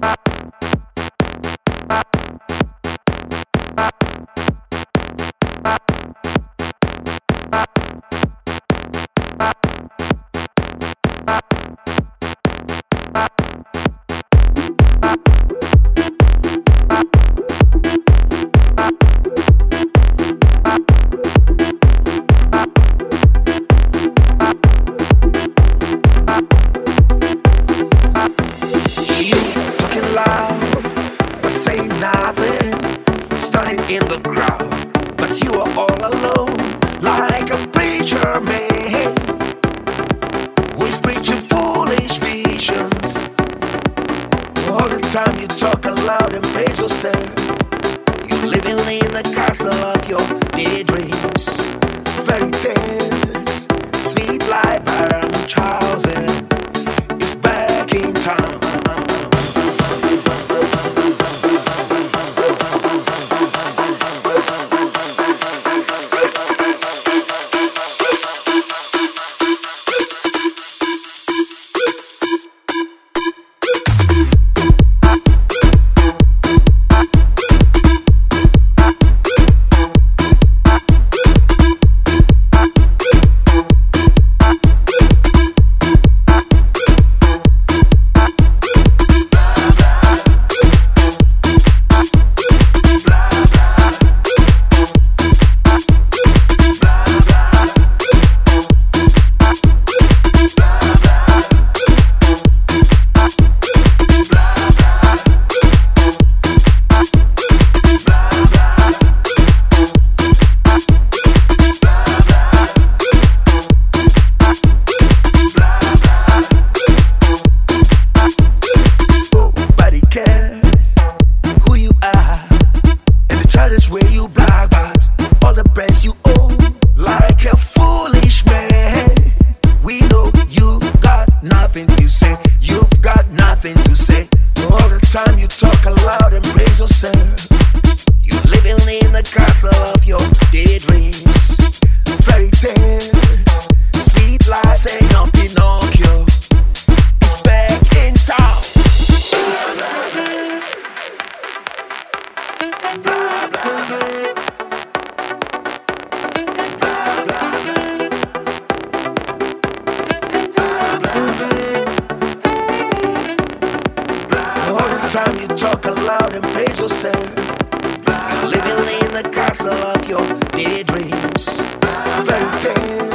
Bye. you talk aloud and praise yourself. You living in the castle of your daydreams, fairy tales, sweet life, I'm a child. friends where you black box, all the brands you own, like a foolish man. We know you got nothing to say, you've got nothing to say. All the time you talk aloud and praise yourself. You're living in the castle of your dead time you talk aloud and praise yourself. Living in the castle of your daydreams. Fairy tale.